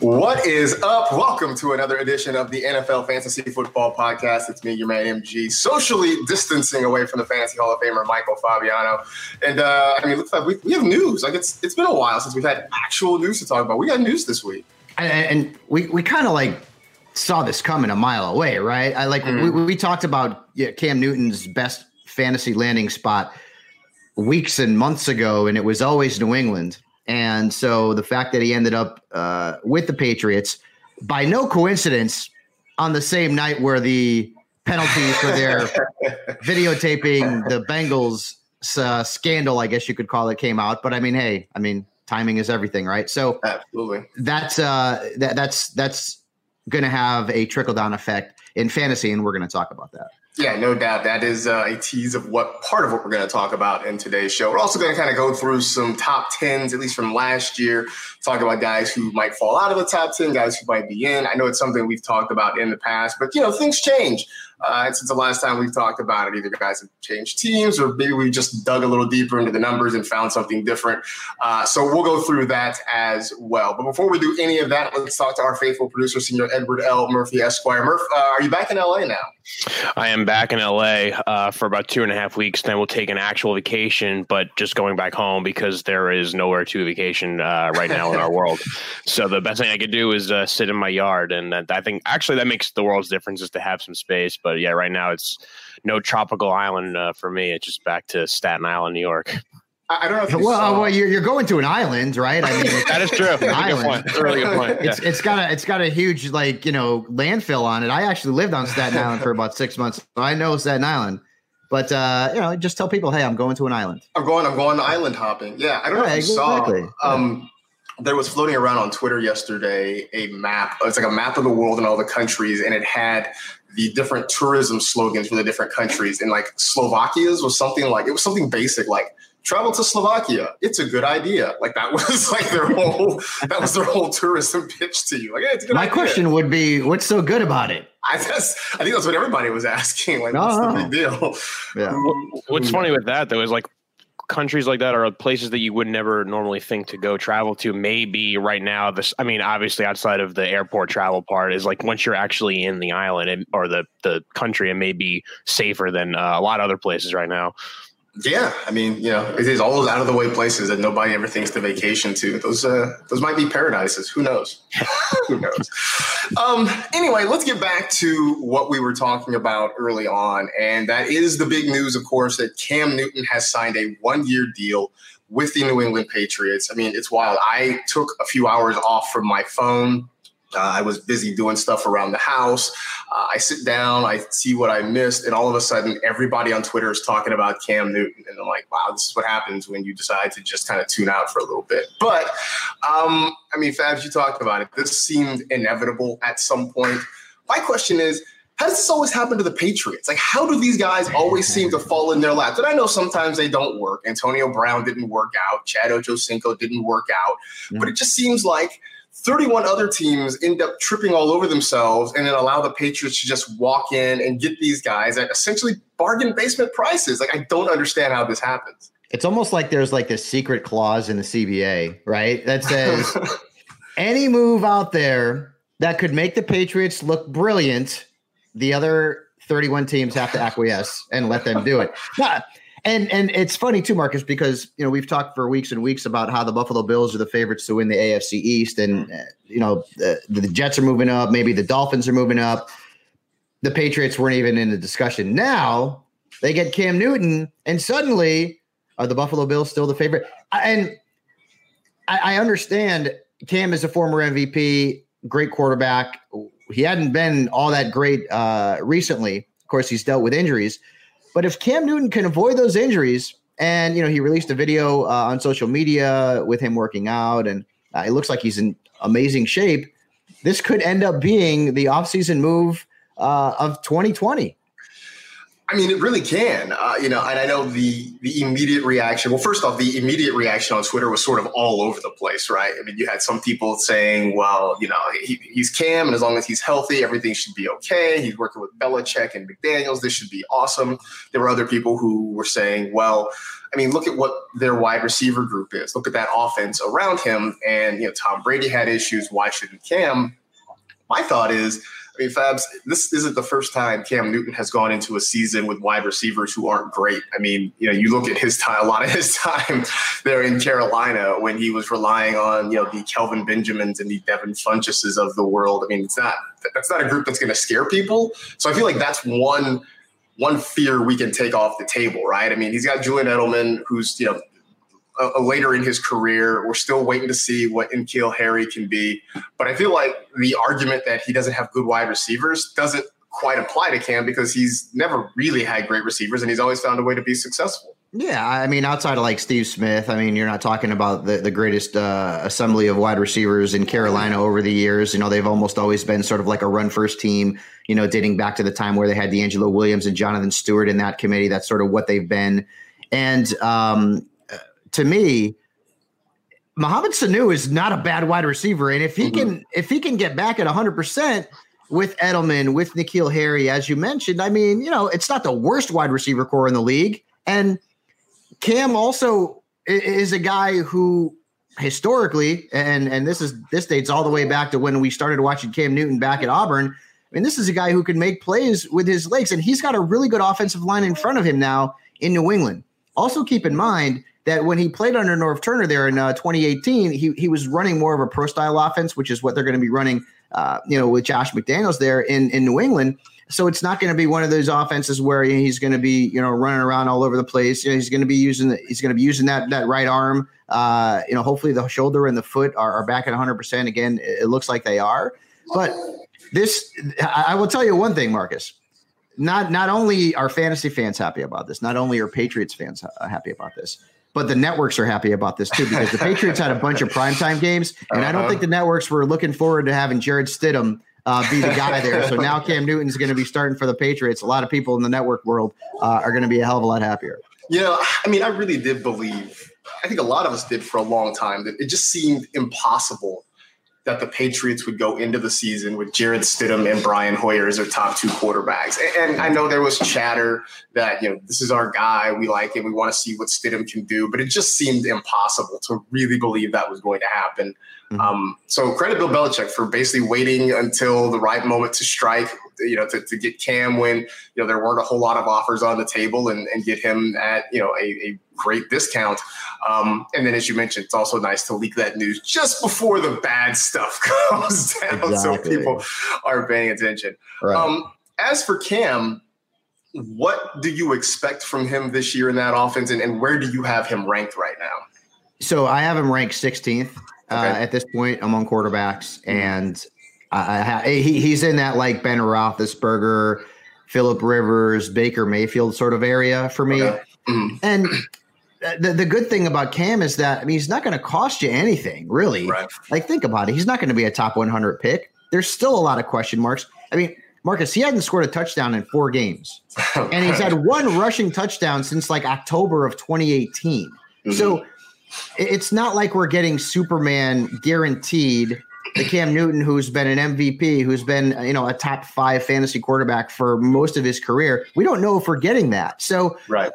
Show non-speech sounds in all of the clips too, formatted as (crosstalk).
What is up? Welcome to another edition of the NFL Fantasy Football Podcast. It's me, your man MG, socially distancing away from the Fantasy Hall of Famer Michael Fabiano. And uh, I mean, looks like we, we have news. Like it's it's been a while since we've had actual news to talk about. We got news this week, and, and we we kind of like saw this coming a mile away, right? I like mm-hmm. we, we talked about yeah, Cam Newton's best fantasy landing spot weeks and months ago, and it was always New England. And so the fact that he ended up uh, with the Patriots, by no coincidence, on the same night where the penalty for their (laughs) videotaping the Bengals uh, scandal, I guess you could call it, came out. But I mean, hey, I mean, timing is everything, right? So absolutely, that's uh, that, that's that's going to have a trickle down effect in fantasy, and we're going to talk about that. Yeah, no doubt. That is uh, a tease of what part of what we're going to talk about in today's show. We're also going to kind of go through some top tens, at least from last year, talk about guys who might fall out of the top 10, guys who might be in. I know it's something we've talked about in the past, but, you know, things change. Uh, and since the last time we've talked about it, either guys have changed teams or maybe we just dug a little deeper into the numbers and found something different. Uh, so we'll go through that as well. But before we do any of that, let's talk to our faithful producer, Senior Edward L. Murphy Esquire. Murph, uh, are you back in LA now? I am back in LA uh, for about two and a half weeks. Then we'll take an actual vacation, but just going back home because there is nowhere to vacation uh, right now in our (laughs) world. So the best thing I could do is uh, sit in my yard, and that, I think actually that makes the world's difference is to have some space. But yeah, right now it's no tropical island uh, for me. It's just back to Staten Island, New York. I don't know. well, well, you're, you're going to an island, right? I mean, (laughs) that is true. An island. That's a really good point. It's, it's got a it's got a huge like you know landfill on it. I actually lived on Staten Island for about six months. So I know Staten Island. But uh, you know, just tell people, hey, I'm going to an island. I'm going. I'm going island hopping. Yeah, I don't know if you exactly. saw. Um, there was floating around on Twitter yesterday a map. It's like a map of the world and all the countries, and it had the different tourism slogans for the different countries. And like Slovakia's was something like it was something basic like travel to Slovakia. It's a good idea. Like that (laughs) was like their whole that was their whole tourism pitch to you. Like, hey, it's a good My idea. question would be, what's so good about it? I guess I think that's what everybody was (laughs) asking. Like, what's the oh. big deal? Yeah. Mm. What's funny with that though is like countries like that are places that you would never normally think to go travel to. Maybe right now, this I mean, obviously outside of the airport travel part is like once you're actually in the island or the the country, it may be safer than uh, a lot of other places right now. Yeah, I mean, you know, it is all those out of the way places that nobody ever thinks to vacation to. Those uh, those might be paradises. Who knows? (laughs) Who knows? Um, anyway, let's get back to what we were talking about early on, and that is the big news, of course, that Cam Newton has signed a one year deal with the New England Patriots. I mean, it's wild. I took a few hours off from my phone uh, I was busy doing stuff around the house. Uh, I sit down, I see what I missed, and all of a sudden, everybody on Twitter is talking about Cam Newton. And I'm like, wow, this is what happens when you decide to just kind of tune out for a little bit. But, um, I mean, Fabs, you talked about it. This seemed inevitable at some point. My question is, how does this always happen to the Patriots? Like, how do these guys always seem to fall in their laps? And I know sometimes they don't work. Antonio Brown didn't work out. Chad Ochocinco didn't work out. But it just seems like – 31 other teams end up tripping all over themselves and then allow the Patriots to just walk in and get these guys at essentially bargain basement prices. Like, I don't understand how this happens. It's almost like there's like this secret clause in the CBA, right? That says (laughs) any move out there that could make the Patriots look brilliant, the other 31 teams have to acquiesce and let them do it. And and it's funny too, Marcus, because you know we've talked for weeks and weeks about how the Buffalo Bills are the favorites to win the AFC East, and uh, you know the, the Jets are moving up, maybe the Dolphins are moving up. The Patriots weren't even in the discussion. Now they get Cam Newton, and suddenly are the Buffalo Bills still the favorite? And I, I understand Cam is a former MVP, great quarterback. He hadn't been all that great uh, recently Of course, he's dealt with injuries. But if Cam Newton can avoid those injuries, and you know, he released a video uh, on social media with him working out, and uh, it looks like he's in amazing shape. This could end up being the offseason move uh, of 2020. I mean, it really can. Uh, you know, and I know the the immediate reaction. Well, first off, the immediate reaction on Twitter was sort of all over the place, right? I mean, you had some people saying, "Well, you know, he, he's Cam, and as long as he's healthy, everything should be okay. He's working with Belichick and McDaniels. This should be awesome." There were other people who were saying, "Well." I mean, look at what their wide receiver group is. Look at that offense around him. And, you know, Tom Brady had issues. Why shouldn't Cam? My thought is, I mean, Fabs, this isn't the first time Cam Newton has gone into a season with wide receivers who aren't great. I mean, you know, you look at his time, a lot of his (laughs) time there in Carolina when he was relying on, you know, the Kelvin Benjamins and the Devin Funchesses of the world. I mean, it's not that's not a group that's going to scare people. So I feel like that's one one fear we can take off the table, right? I mean, he's got Julian Edelman, who's you know a, a later in his career. We're still waiting to see what N'Keal Harry can be. But I feel like the argument that he doesn't have good wide receivers doesn't quite apply to Cam because he's never really had great receivers and he's always found a way to be successful. Yeah, I mean, outside of like Steve Smith, I mean, you're not talking about the, the greatest uh, assembly of wide receivers in Carolina over the years. You know, they've almost always been sort of like a run first team, you know, dating back to the time where they had DeAngelo Williams and Jonathan Stewart in that committee. That's sort of what they've been. And um, to me, Mohamed Sanu is not a bad wide receiver, and if he mm-hmm. can if he can get back at 100 percent with Edelman, with N'Keal Harry, as you mentioned, I mean, you know, it's not the worst wide receiver corps in the league, and Cam also is a guy who historically, and and this is this dates all the way back to when we started watching Cam Newton back at Auburn. I mean, this is a guy who can make plays with his legs, and he's got a really good offensive line in front of him now in New England. Also, keep in mind that when he played under Norv Turner there in uh, 2018, he he was running more of a pro style offense, which is what they're going to be running, uh, you know, with Josh McDaniels there in in New England. So it's not going to be one of those offenses where he's going to be, you know, running around all over the place. You know, he's going to be using the, he's going to be using that that right arm. Uh, you know, hopefully the shoulder and the foot are, are back at 100. percent Again, it looks like they are. But this, I will tell you one thing, Marcus. Not not only are fantasy fans happy about this, not only are Patriots fans happy about this but the networks are happy about this too because the (laughs) Patriots had a bunch of primetime games, and I don't think the networks were looking forward to having Jarrett Stidham uh, be the guy there. So now (laughs) Cam Newton's going to be starting for the Patriots. A lot of people in the network world uh, are going to be a hell of a lot happier. You know, I mean, I really did believe. I think a lot of us did for a long time that it just seemed impossible that the Patriots would go into the season with Jarrett Stidham and Brian Hoyer as their top two quarterbacks. And, I know there was chatter that, you know, this is our guy. We like him. We want to see what Stidham can do. But it just seemed impossible to really believe that was going to happen. Mm-hmm. Um, so credit Bill Belichick for basically waiting until the right moment to strike, you know, to, to get Cam when, you know, there weren't a whole lot of offers on the table and, and get him at, you know, a, a great discount. Um, and then, as you mentioned, it's also nice to leak that news just before the bad stuff (laughs) comes down, exactly. so people are paying attention. Right. Um, as for Cam, what do you expect from him this year in that offense, and, and where do you have him ranked right now? So I have him ranked 16th uh, okay. at this point among quarterbacks, mm-hmm. and I, I, he, he's in that like Ben Roethlisberger, Philip Rivers, Baker Mayfield sort of area for me. Okay. Mm-hmm. And the, the good thing about Cam is that I mean he's not going to cost you anything really. Right. Like think about it, he's not going to be a top 100 pick. There's still a lot of question marks. I mean, Marcus, he hadn't scored a touchdown in four games, (laughs) and he's had one rushing touchdown since like October of 2018. Mm-hmm. So it's not like we're getting Superman guaranteed. The Cam Newton, who's been an MVP, who's been you know a top five fantasy quarterback for most of his career, we don't know if we're getting that. So right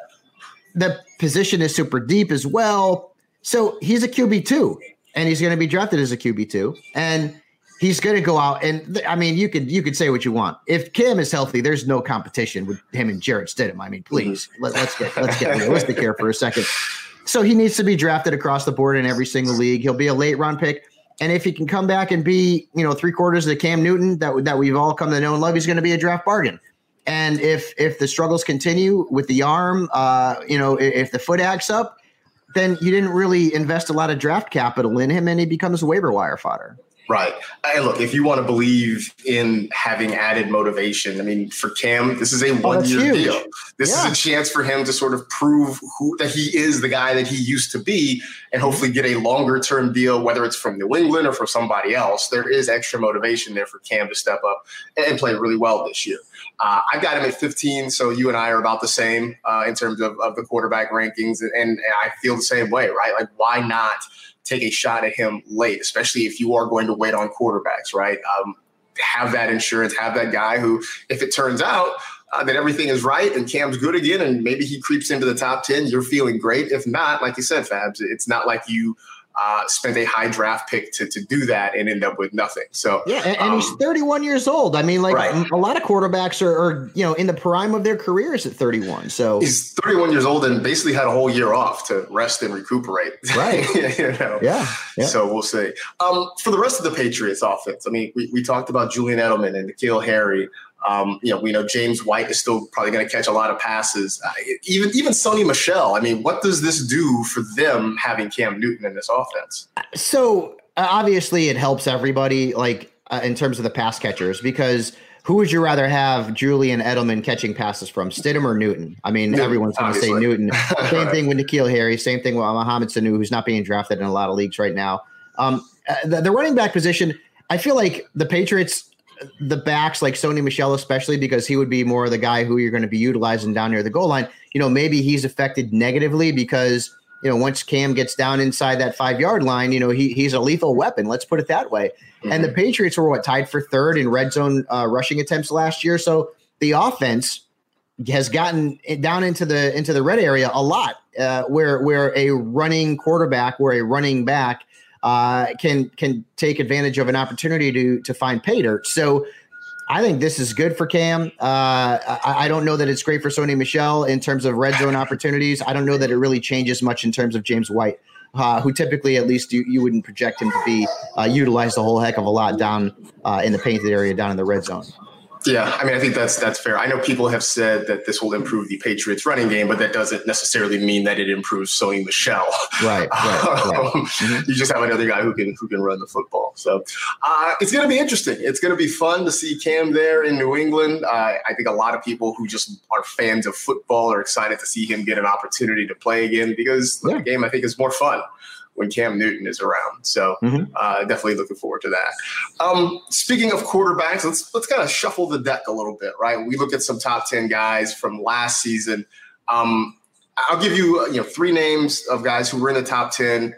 the position is super deep as well. So he's a QB two, and he's going to be drafted as a QB two, and he's going to go out. And th- I mean, you could you could say what you want. If Cam is healthy, there's no competition with him and Jarrett Stidham. I mean, please mm-hmm. let, us get let's get (laughs) realistic here for a second. So he needs to be drafted across the board in every single league. He'll be a late round pick. And if he can come back and be, you know, three quarters of the Cam Newton that that we've all come to know and love, he's going to be a draft bargain. And if if the struggles continue with the arm, uh, you know, if the foot acts up, then you didn't really invest a lot of draft capital in him, and he becomes a waiver wire fodder. Right. And look, if you want to believe in having added motivation, I mean, for Cam, this is a one year deal. This yeah. is a chance for him to sort of prove who that he is the guy that he used to be and hopefully get a longer term deal, whether it's from New England or from somebody else. There is extra motivation there for Cam to step up and play really well this year. Uh, I've got him at 15, so you and I are about the same uh, in terms of, of the quarterback rankings. And, and I feel the same way, right? Like, why not? take a shot at him late, especially if you are going to wait on quarterbacks, right? Um, have that insurance, have that guy who, if it turns out uh, that everything is right and Cam's good again, and maybe he creeps into the top 10, you're feeling great. If not, like you said, Fabs, it's not like you uh, spent a high draft pick to, to do that and end up with nothing. So yeah, and, and um, he's 31 years old. I mean, like right. a lot of quarterbacks are, are, you know in the prime of their careers at 31. So he's 31 years old and basically had a whole year off to rest and recuperate. Right. (laughs) you know? yeah, yeah, So we'll see. Um, for the rest of the Patriots offense, I mean, we, we talked about Julian Edelman and N'Keal Harry. Um, you know, we know James White is still probably going to catch a lot of passes. Uh, even even Sony Michel. I mean, what does this do for them having Cam Newton in this offense? So uh, obviously, it helps everybody, like uh, in terms of the pass catchers, because who would you rather have Julian Edelman catching passes from, Stidham or Newton? I mean, Newton, everyone's going to say Newton. (laughs) Same thing with N'Keal Harry. Same thing with Mohamed Sanu, who's not being drafted in a lot of leagues right now. Um, uh, the, the running back position, I feel like the Patriots the backs like Sony Michel, especially because he would be more the guy who you're going to be utilizing down near the goal line. You know, maybe he's affected negatively because you know once Cam gets down inside that five yard line, you know he he's a lethal weapon. Let's put it that way. Mm-hmm. And the Patriots were what tied for third in red zone uh, rushing attempts last year, so the offense has gotten down into the into the red area a lot, uh, where where a running quarterback, where a running back uh, can can take advantage of an opportunity to to find pay dirt. So I think this is good for Cam. Uh, I, I, don't know that it's great for Sony Michel in terms of red zone opportunities. I don't know that it really changes much in terms of James White, uh, who typically, at least, you, you wouldn't project him to be uh, utilized a whole heck of a lot down uh, in the painted area, down in the red zone. Yeah, I mean, I think that's that's fair. I know people have said that this will improve the Patriots' running game, but that doesn't necessarily mean that it improves Sony Michel. Right. right, right. (laughs) Um, mm-hmm. You just have another guy who can who can run the football. So uh, it's going to be interesting. It's going to be fun to see Cam there in New England. Uh, I think a lot of people who just are fans of football are excited to see him get an opportunity to play again because yeah. the game I think is more fun when Cam Newton is around. So mm-hmm. uh, definitely looking forward to that. Um, speaking of quarterbacks, let's let's kind of shuffle the deck a little bit, right? We look at some top ten guys from last season. Um, I'll give you you know three names of guys who were in the top ten.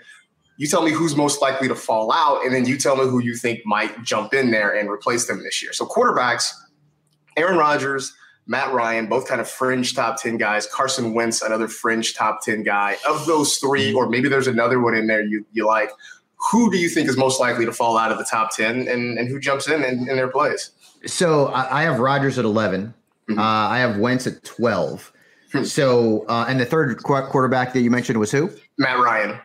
You tell me who's most likely to fall out, and then you tell me who you think might jump in there and replace them this year. So quarterbacks, Aaron Rodgers, Matt Ryan, both kind of fringe top 10 guys. Carson Wentz, another fringe top 10 guy. Of those three, or maybe there's another one in there you, you like, who do you think is most likely to fall out of the top 10 and, and who jumps in, in in, their place? So I have Rodgers at 11. Mm-hmm. Uh, I have Wentz at 12. Hmm. So, uh, and the third quarterback that you mentioned was who? Matt Ryan.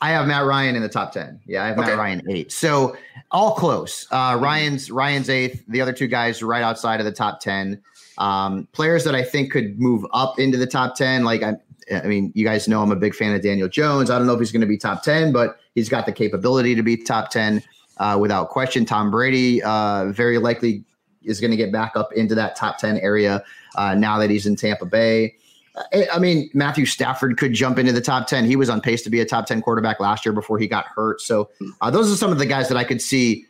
I have Matt Ryan in the top 10. Yeah, I have okay. Matt Ryan eight. So all close. Uh, Ryan's Ryan's eighth. The other two guys right outside of the top 10. Um, players that I think could move up into the top 10, like I, I mean, you guys know I'm a big fan of Daniel Jones. I don't know if he's going to be top 10, but he's got the capability to be top 10 uh, without question. Tom Brady uh, very likely is going to get back up into that top 10 area uh, now that he's in Tampa Bay. Uh, I mean, Matthew Stafford could jump into the top 10. He was on pace to be a top 10 quarterback last year before he got hurt. So uh, those are some of the guys that I could see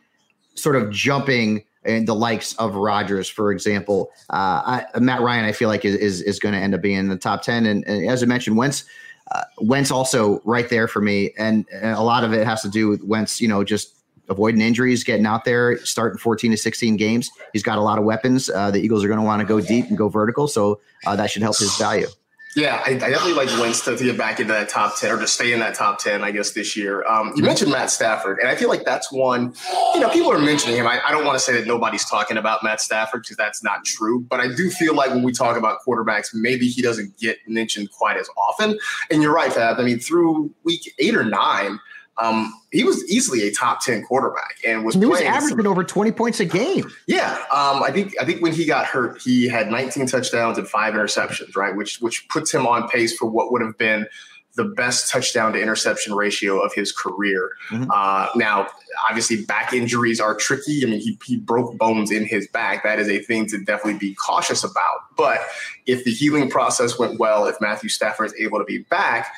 sort of jumping and the likes of Rodgers, for example. Uh, I, Matt Ryan, I feel like is is, is going to end up being in the top ten. And, and as I mentioned, Wentz, uh, Wentz also right there for me, and, and, a lot of it has to do with Wentz. You know, just avoiding injuries, getting out there, starting 14 to 16 games. He's got a lot of weapons. Uh, the Eagles are going to want to go deep and go vertical, so uh, that should help his value. Yeah, I, I, definitely like Wentz to, to, get back into that top 10 or to stay in that top 10, I guess, this year. Um, you mm-hmm. mentioned Matt Stafford, and I feel like that's one, you know, people are mentioning him. I, I don't want to say that nobody's talking about Matt Stafford because that's not true, but I do feel like when we talk about quarterbacks, maybe he doesn't get mentioned quite as often. And you're right, Fab. I mean, through week eight or nine, um, he was easily a top 10 quarterback and was he was averaging some, over 20 points a game. Yeah. Um, I think I think when he got hurt, he had 19 touchdowns and five interceptions, right? Which which puts him on pace for what would have been the best touchdown to interception ratio of his career. Mm-hmm. Uh, now, obviously, back injuries are tricky. I mean, he, he broke bones in his back. That is a thing to definitely be cautious about. But if the healing process went well, if Matthew Stafford is able to be back,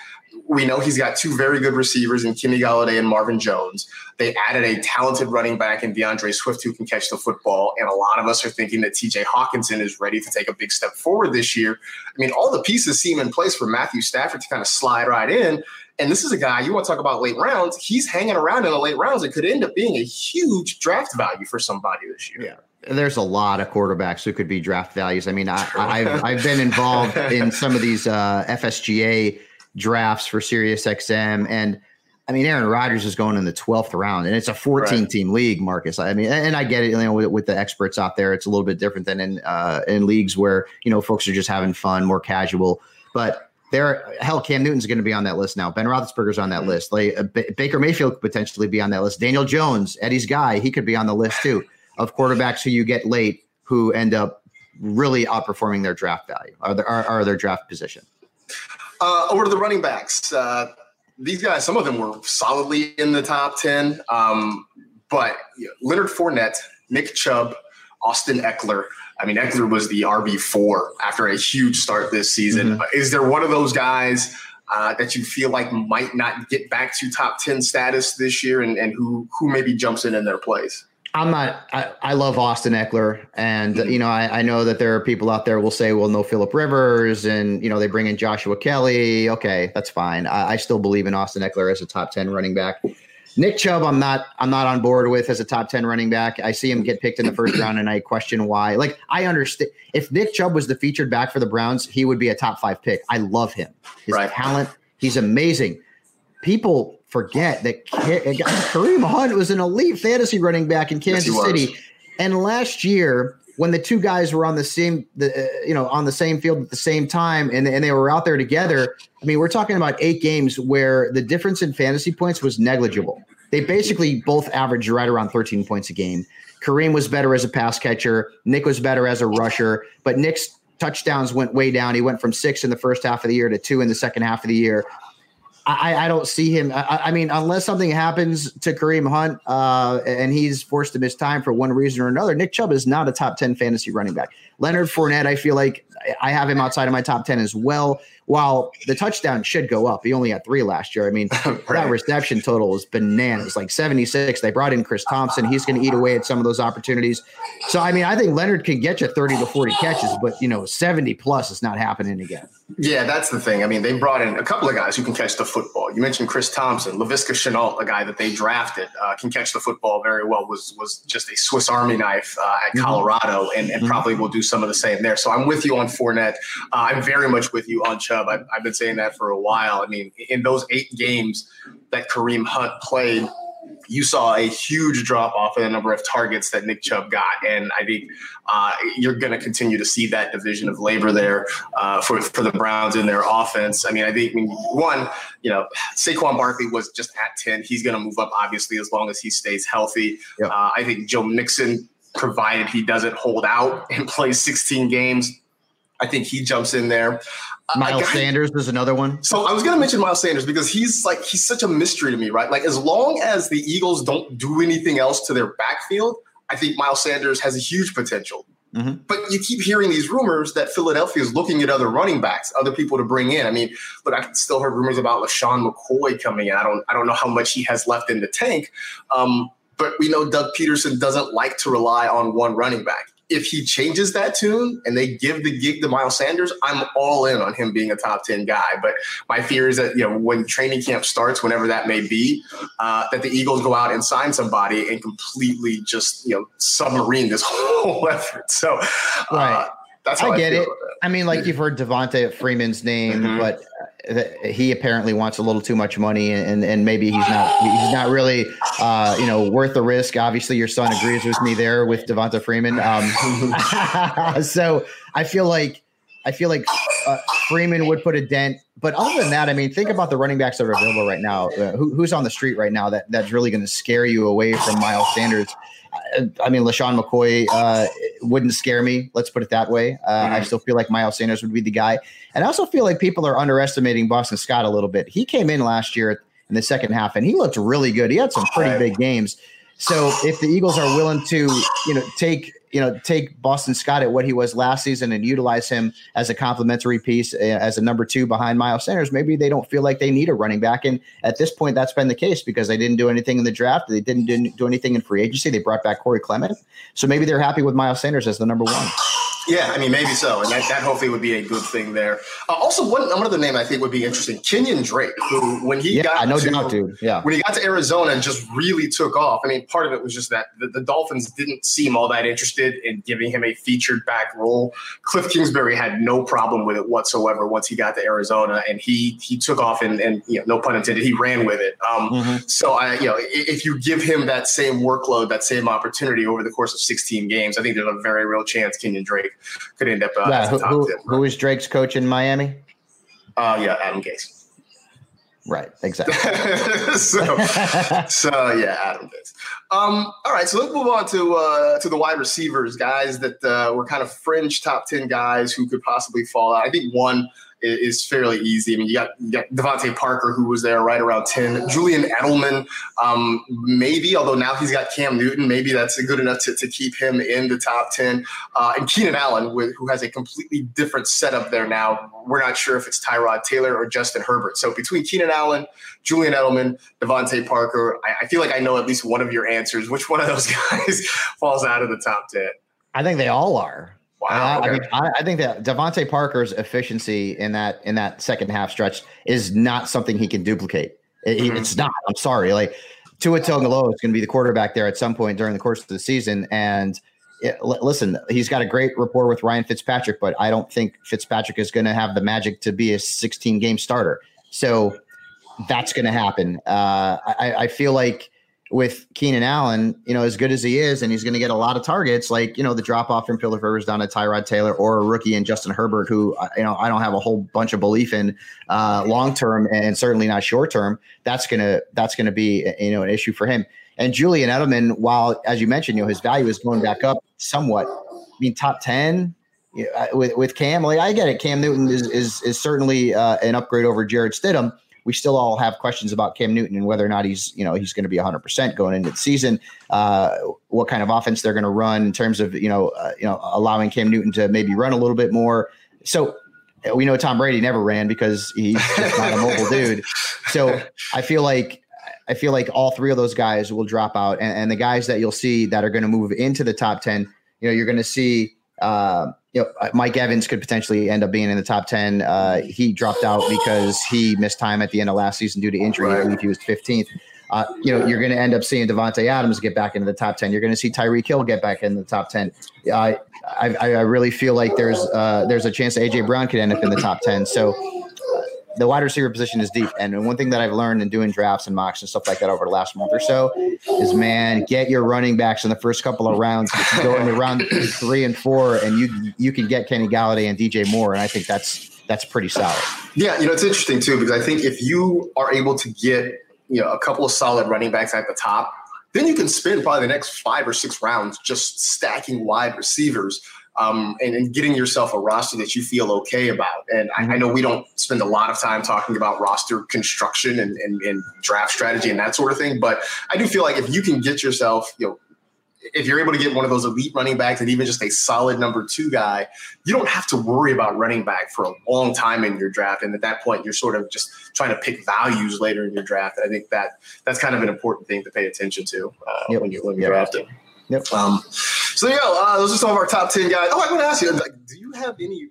we know he's got two very good receivers in Kenny Golladay and Marvin Jones. They added a talented running back in D'Andre Swift who can catch the football. And a lot of us are thinking that TJ Hockenson is ready to take a big step forward this year. I mean, all the pieces seem in place for Matthew Stafford to kind of slide right in. And this is a guy you want to talk about late rounds. He's hanging around in the late rounds. It could end up being a huge draft value for somebody this year. Yeah And there's a lot of quarterbacks who could be draft values. I mean, I, have I've been involved in some of these uh, FSGA drafts for Sirius XM. And I mean, Aaron Rodgers is going in the 12th round, and it's a 14 right. team league, Marcus. I mean, and I get it, you know, with, with, the experts out there, it's a little bit different than in uh, in leagues where you know folks are just having fun, more casual. But there, hell, Cam Newton's going to be on that list now. Ben Roethlisberger's on that mm-hmm. list. Like uh, B- Baker Mayfield could potentially be on that list. Daniel Jones, Eddie's guy, he could be on the list too of quarterbacks who you get late who end up really outperforming their draft value or their, or, or their draft position. Uh, over to the running backs. Uh, these guys, some of them were solidly in the top 10. Um, but you know, Leonard Fournette, Nick Chubb, Austin Ekeler. I mean, Ekeler was the RB4 after a huge start this season. Mm-hmm. Is there one of those guys uh, that you feel like might not get back to top 10 status this year and, and who, who maybe jumps in in their place? I'm not. I, I, love Austin Ekeler, and mm-hmm. you know I, I, know that there are people out there will say, "Well, no Philip Rivers," and you know they bring in Joshua Kelley. Okay, that's fine. I, I, still believe in Austin Ekeler as a top ten running back. Nick Chubb, I'm not. I'm not on board with as a top ten running back. I see him get picked in the first round, and I question why. Like I understand if Nick Chubb was the featured back for the Browns, he would be a top five pick. I love him. His right. talent, he's amazing. People forget that Kareem Hunt was an elite fantasy running back in Kansas yes, City, and last year when the two guys were on the same, the, uh, you know, on the same field at the same time, and and they were out there together. I mean, we're talking about eight games where the difference in fantasy points was negligible. They basically both averaged right around 13 points a game. Kareem was better as a pass catcher. Nick was better as a rusher, but Nick's touchdowns went way down. He went from six in the first half of the year to two in the second half of the year. I, I don't see him. I, I, mean, unless something happens to Kareem Hunt uh, and he's forced to miss time for one reason or another, Nick Chubb is not a top 10 fantasy running back. Leonard Fournette, I feel like I have him outside of my top 10 as well while the touchdown should go up, he only had three last year. I mean, (laughs) right. that reception total is bananas, like 76. They brought in Chris Thompson. He's going to eat away at some of those opportunities. So, I mean, I think Leonard can get you 30 to 40 catches, but, you know, 70 plus is not happening again. Yeah, that's the thing. I mean, they brought in a couple of guys who can catch the football. You mentioned Chris Thompson, Laviska Shenault, a guy that they drafted, uh, can catch the football very well. Was was just a Swiss Army knife uh, at mm-hmm. Colorado, and, and mm-hmm. probably will do some of the same there. So I'm with you on Fournette. Uh, I'm very much with you on Chubb. I've, I've been saying that for a while. I mean, in those eight games that Kareem Hunt played, you saw a huge drop off in the number of targets that Nick Chubb got, and I think uh, you're going to continue to see that division of labor there uh, for for the Browns in their offense. I mean, I think I mean, one, you know, Saquon Barkley was just at ten. He's going to move up, obviously, as long as he stays healthy. Yep. Uh, I think Joe Mixon, provided he doesn't hold out and play 16 games. I think he jumps in there. Miles Sanders is another one. So I was going to mention Miles Sanders because he's like he's such a mystery to me, right? Like as long as the Eagles don't do anything else to their backfield, I think Miles Sanders has a huge potential. Mm-hmm. But you keep hearing these rumors that Philadelphia is looking at other running backs, other people to bring in. I mean, but I still heard rumors about LeSean McCoy coming in. I don't, I don't know how much he has left in the tank. Um, but we know Doug Pederson doesn't like to rely on one running back if he changes that tune and they give the gig to Miles Sanders, I'm all in on him being a top 10 guy. But my fear is that, you know, when training camp starts, whenever that may be, uh, that the Eagles go out and sign somebody and completely just, you know, submarine this (laughs) whole effort. So, uh, right. That's I, I get it. I mean, like you've heard Devonta Freeman's name, mm-hmm. but he apparently wants a little too much money, and and maybe he's not he's not really uh, you know worth the risk. Obviously, your son agrees with me there with Devonta Freeman. Um, (laughs) so I feel like I feel like uh, Freeman would put a dent. But other than that, I mean, think about the running backs that are available right now. Uh, who, who's on the street right now that that's really going to scare you away from Miles Sanders? I mean, LeSean McCoy uh, wouldn't scare me. Let's put it that way. Uh, mm-hmm. I still feel like Miles Sanders would be the guy. And I also feel like people are underestimating Boston Scott a little bit. He came in last year in the second half and he looked really good. He had some pretty big games. So if the Eagles are willing to, you know, take you know take Boston Scott at what he was last season and utilize him as a complementary piece uh, as a number two behind Miles Sanders, maybe they don't feel like they need a running back. And at this point, that's been the case because they didn't do anything in the draft. They didn't do anything in free agency. They brought back Corey Clement, so maybe they're happy with Miles Sanders as the number one. Yeah, I mean, maybe so, and that, that hopefully would be a good thing there. Uh, also, one another name I think would be interesting: Kenyon Drake, who when he yeah, got no to, doubt, dude. Yeah, when he got to Arizona and just really took off. I mean, part of it was just that the, the Dolphins didn't seem all that interested in giving him a featured back role. Cliff Kingsbury had no problem with it whatsoever once he got to Arizona, and he he took off and, and you know, no pun intended, he ran with it. Um, mm-hmm. So I, you know, if you give him that same workload, that same opportunity over the course of 16 games, I think there's a very real chance Kenyon Drake could end up uh, yeah, who, who, who is Drake's coach in Miami? Uh, yeah, Adam Gase. Right, exactly. (laughs) so, so yeah, Adam Gase. Um, all right, so let's move on to uh, to the wide receivers, guys that uh, were kind of fringe top ten guys who could possibly fall out. I think one is fairly easy. I mean, you got, you got DeVante Parker, who was there right around 10. Julian Edelman, um, maybe, although now he's got Cam Newton, maybe that's good enough to, to keep him in the top 10. Uh, and Keenan Allen, with, who has a completely different setup there now. We're not sure if it's Tyrod Taylor or Justin Herbert. So between Keenan Allen, Julian Edelman, DeVante Parker, I, I feel like I know at least one of your answers. Which one of those (laughs) guys falls out of the top 10? I think they all are. Wow. Okay. I, mean, I, I, think that DeVante Parker's efficiency in that in that second half stretch is not something he can duplicate. It, mm-hmm. It's not. I'm sorry. Like Tua Tagovailoa is going to be the quarterback there at some point during the course of the season, and it, l- listen, he's got a great rapport with Ryan Fitzpatrick, but I don't think Fitzpatrick is going to have the magic to be a 16 game starter. So that's going to happen. Uh, I, I feel like with Keenan Allen, you know, as good as he is, and he's going to get a lot of targets, like, you know, the drop off from Philip Rivers down to Tyrod Taylor or a rookie in Justin Herbert, who, uh, you know, I don't have a whole bunch of belief in uh, long term and certainly not short term. That's going to, that's going to be, you know, an issue for him. And Julian Edelman, while, as you mentioned, you know, his value is going back up somewhat. I mean, top 10 you know, with, with Cam, like, I get it. Cam Newton is, is, is certainly uh, an upgrade over Jarrett Stidham we still all have questions about Cam Newton and whether or not he's you know he's going to be 100 percent going into the season. Uh, what kind of offense they're going to run in terms of you know uh, you know allowing Cam Newton to maybe run a little bit more. So we know Tom Brady never ran because he's not a mobile (laughs) dude. So I feel like I feel like all three of those guys will drop out, and, and the guys that you'll see that are going to move into the top 10, you know, you're going to see. Uh, you know, uh, Mike Evans could potentially end up being in the top 10. Uh, he dropped out because he missed time at the end of last season due to injury. I believe he was 15th. Uh, you know, you're going to end up seeing Davante Adams get back into the top 10. You're going to see Tyreek Hill get back in the top 10. Uh, I, I really feel like there's uh, there's a chance AJ Brown could end up in the top 10. So the wide receiver position is deep. And one thing that I've learned in doing drafts and mocks and stuff like that over the last month or so is, man, get your running backs in the first couple of rounds. Go into round (coughs) three and four, and you you can get Kenny Golladay and DJ Moore, and I think that's that's pretty solid. Yeah, you know, it's interesting too because I think if you are able to get you know a couple of solid running backs at the top, then you can spend probably the next five or six rounds just stacking wide receivers um, and, and, getting yourself a roster that you feel okay about. And I, I, know we don't spend a lot of time talking about roster construction and, and, and, draft strategy and that sort of thing, but I do feel like if you can get yourself, you know, if you're able to get one of those elite running backs and even just a solid number two guy, you don't have to worry about running back for a long time in your draft. And at that point, you're sort of just trying to pick values later in your draft. I think that that's kind of an important thing to pay attention to uh, yep. when you're when you're yep. drafting. Yep. Um, so yeah, uh, those are some of our top ten guys. Oh, I want to ask you, like, do you have any?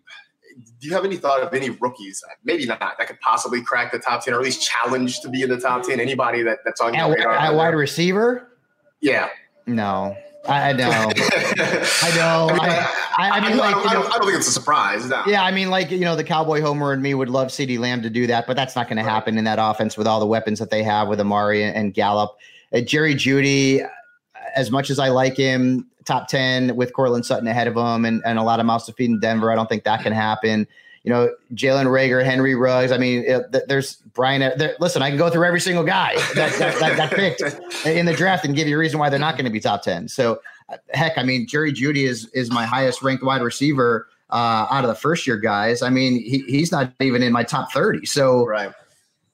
Do you have any thought of any rookies? Maybe not that could possibly crack the top ten, or at least challenge to be in the top ten. Anybody that, that's on your at, radar? At wide receiver? Yeah. No. I, know. I know. (laughs) I, I, I mean, like, you know, I don't think it's a surprise. No. Yeah, I mean, like, you know, the Cowboy Homer and me would love CeeDee Lamb to do that, but that's not going right. to happen in that offense with all the weapons that they have with Amari and Gallup. Uh, Jerry Jeudy, as much as I like him, top 10 with Courtland Sutton ahead of him and, and a lot of mouths to feed in Denver. I don't think that can happen. you know, Jalen Reagor, Henry Ruggs. I mean, it, there's Brian. There, listen, I can go through every single guy that, that, that, that picked (laughs) in the draft and give you a reason why they're not going to be top 10. So, heck, I mean, Jerry Jeudy is, is my highest ranked wide receiver uh, out of the first year guys. I mean, he, he's not even in my top 30. So, right.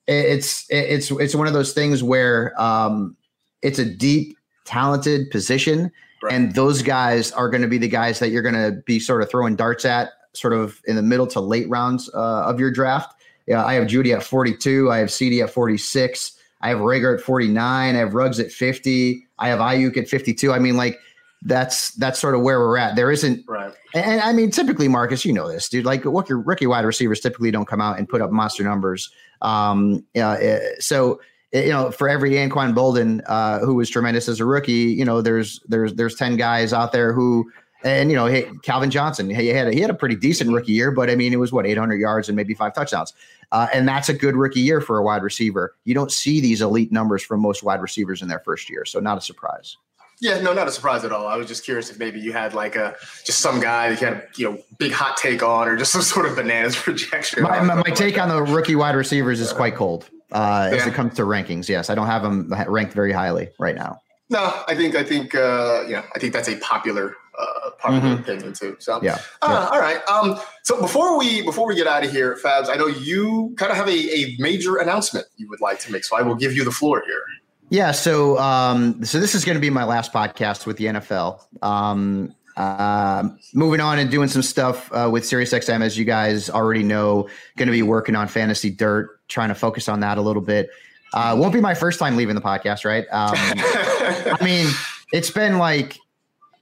it's, it's, it's one of those things where um, it's a deep, talented position. Right. And those guys are going to be the guys that you're going to be sort of throwing darts at sort of in the middle to late rounds uh, of your draft. Yeah, I have Jeudy at 42. I have CeeDee at 46. I have Reagor at 49. I have Ruggs at 50. I have Aiyuk at 52. I mean, like that's that's sort of where we're at. There isn't, right. And, and I mean, typically, Marcus, you know this, dude. Like, what your rookie wide receivers typically don't come out and put up monster numbers. Um, uh, so you know, for every Anquan Boldin uh, who was tremendous as a rookie, you know, there's there's there's ten guys out there who and you know, hey, Calvin Johnson, he had a, he had a pretty decent rookie year, but I mean, it was what 800 yards and maybe five touchdowns, uh, and that's a good rookie year for a wide receiver. You don't see these elite numbers from most wide receivers in their first year, so not a surprise. Yeah, no, not a surprise at all. I was just curious if maybe you had like a just some guy that you had a you know big hot take on, or just some (laughs) sort of bananas projection. My, my, my take on the rookie wide receivers is quite cold uh, yeah. as it comes to rankings. Yes, I don't have them ranked very highly right now. No, I think I think uh, yeah, I think that's a popular uh, popular mm-hmm. opinion too. So yeah, uh, yeah. all right. Um, so before we before we get out of here, Fabs, I know you kind of have a, a major announcement you would like to make, so I will give you the floor here. Yeah. So um, so this is going to be my last podcast with the NFL. Um, uh, moving on and doing some stuff uh, with SiriusXM, as you guys already know, going to be working on Fantasy Dirt, trying to focus on that a little bit. Uh, won't be my first time leaving the podcast, right? Um, (laughs) I mean, it's been like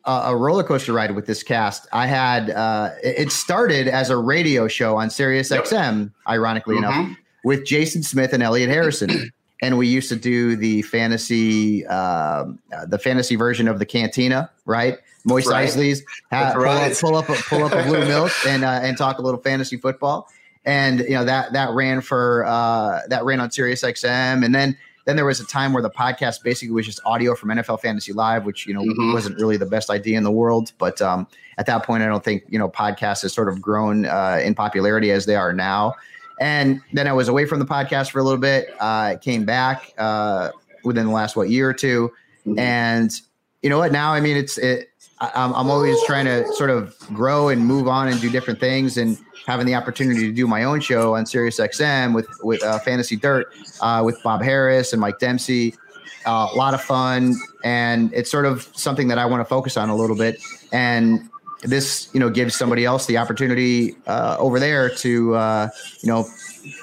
a roller coaster ride with this cast. I had uh, it started as a radio show on SiriusXM, yep. Ironically mm-hmm. enough, with Jason Smith and Elliot Harrison. (clears throat) and we used to do the fantasy, um, uh, the fantasy version of the Cantina, right? Moist right. Eisley's, have, pull, right. up, pull, up, a, pull up a blue (laughs) milk and uh, and talk a little fantasy football. And you know that that ran for uh, that ran on Sirius XM, and then then there was a time where the podcast basically was just audio from NFL Fantasy Live, which you know mm-hmm. wasn't really the best idea in the world. But um, at that point, I don't think you know podcasts has sort of grown uh, in popularity as they are now. And then I was away from the podcast for a little bit. I uh, came back uh, within the last what year or 2 mm-hmm. and you know what? Now I mean, it's it, I'm, I'm always trying to sort of grow and move on and do different things and having the opportunity to do my own show on Sirius XM with with uh, Fantasy Dirt uh, with Bob Harris and Mike Dempsey. Uh, a lot of fun, and it's sort of something that I want to focus on a little bit. And this, you know, gives somebody else the opportunity uh, over there to, uh, you know,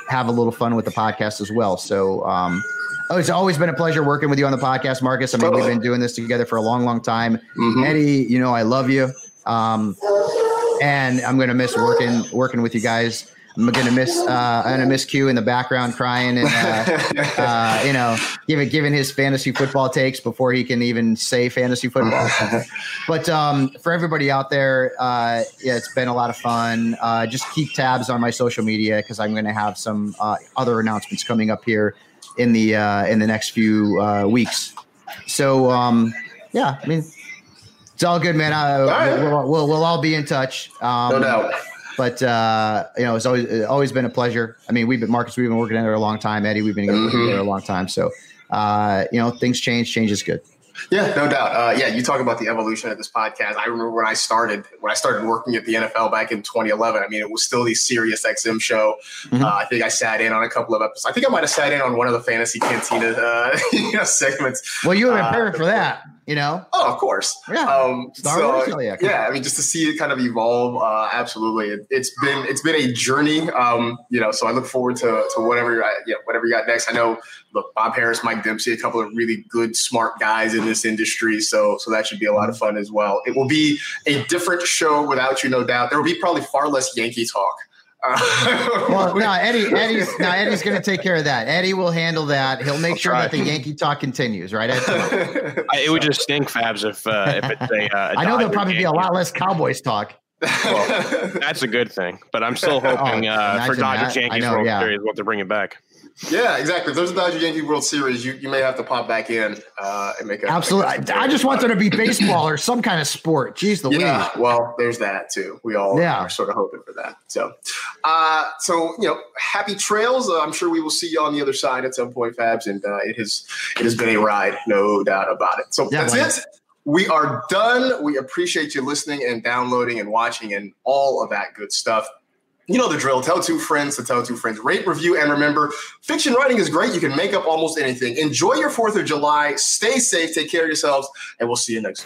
have a little fun with the podcast as well. So. Um, Oh, it's always been a pleasure working with you on the podcast, Marcus. I mean, we've been doing this together for a long, long time. Mm-hmm. Eddie, you know, I love you. Um, and I'm gonna miss working working with you guys. I'm gonna miss uh, I'm gonna miss Q in the background crying and uh, (laughs) uh, you know giving giving his fantasy football takes before he can even say fantasy football. (laughs) but um, for everybody out there, uh, yeah, it's been a lot of fun. Uh, just keep tabs on my social media because I'm gonna have some uh, other announcements coming up here in the uh, in the next few uh, weeks. So um, yeah, I mean it's all good, man. I, right. we'll, we'll, we'll, all be in touch. Um, no doubt. But uh, you know, it's always it's always been a pleasure. I mean, we've been Marcus, we've been working together a long time. Eddie, we've been mm-hmm. together a long time. So uh, you know, things change. Change is good. Yeah, no doubt. Uh, yeah, you talk about the evolution of this podcast. I remember when I started when I started working at the NFL back in 2011. I mean, it was still the Sirius XM show. Mm-hmm. Uh, I think I sat in on a couple of episodes. I think I might have sat in on one of the Fantasy Cantina uh, (laughs) you know, segments. Well, you were uh, perfect for that you know? Oh, of course. Yeah. Um, Star so, Wars. yeah. Yeah. I mean, just to see it kind of evolve. Uh, absolutely. It, has been, it's been a journey. Um, you know, so I look forward to, to whatever, uh, yeah, whatever you got next. I know, look, Bob Harris, Mike Dempsey, a couple of really good, smart guys in this industry. So, so that should be a lot of fun as well. It will be a different show without you, no doubt. There will be probably far less Yankee talk uh, well, no, Eddie, Eddie's now Eddie's going to take care of that. Eddie will handle that. He'll make I'll sure try. that the Yankee talk continues. Right? (laughs) it would just stink, Fabs, if uh, if it's a. Uh, a I know there'll probably be a lot less Cowboys talk. Well, that's a good thing, but I'm still (laughs) hoping oh, uh, for Dodgers Yankees World yeah. Series what to bring it back. Yeah, exactly. If there's a Dodger Yankee World Series, you, you may have to pop back in uh, and make a absolutely. Make I just want there to be (laughs) baseball or some kind of sport. Jeez, the yeah. Well, there's that too. We all yeah. are sort of hoping for that. So, Uh, so you know, happy trails. Uh, I'm sure we will see you on the other side at some point, Fabs, and uh, it has it has been a ride, no doubt about it. So yeah, that's it. We are done. We appreciate you listening and downloading and watching and all of that good stuff you know the drill. Tell two friends to tell two friends. Rate, review, and remember, fiction writing is great. You can make up almost anything. Enjoy your 4th of July. Stay safe. Take care of yourselves. And we'll see you next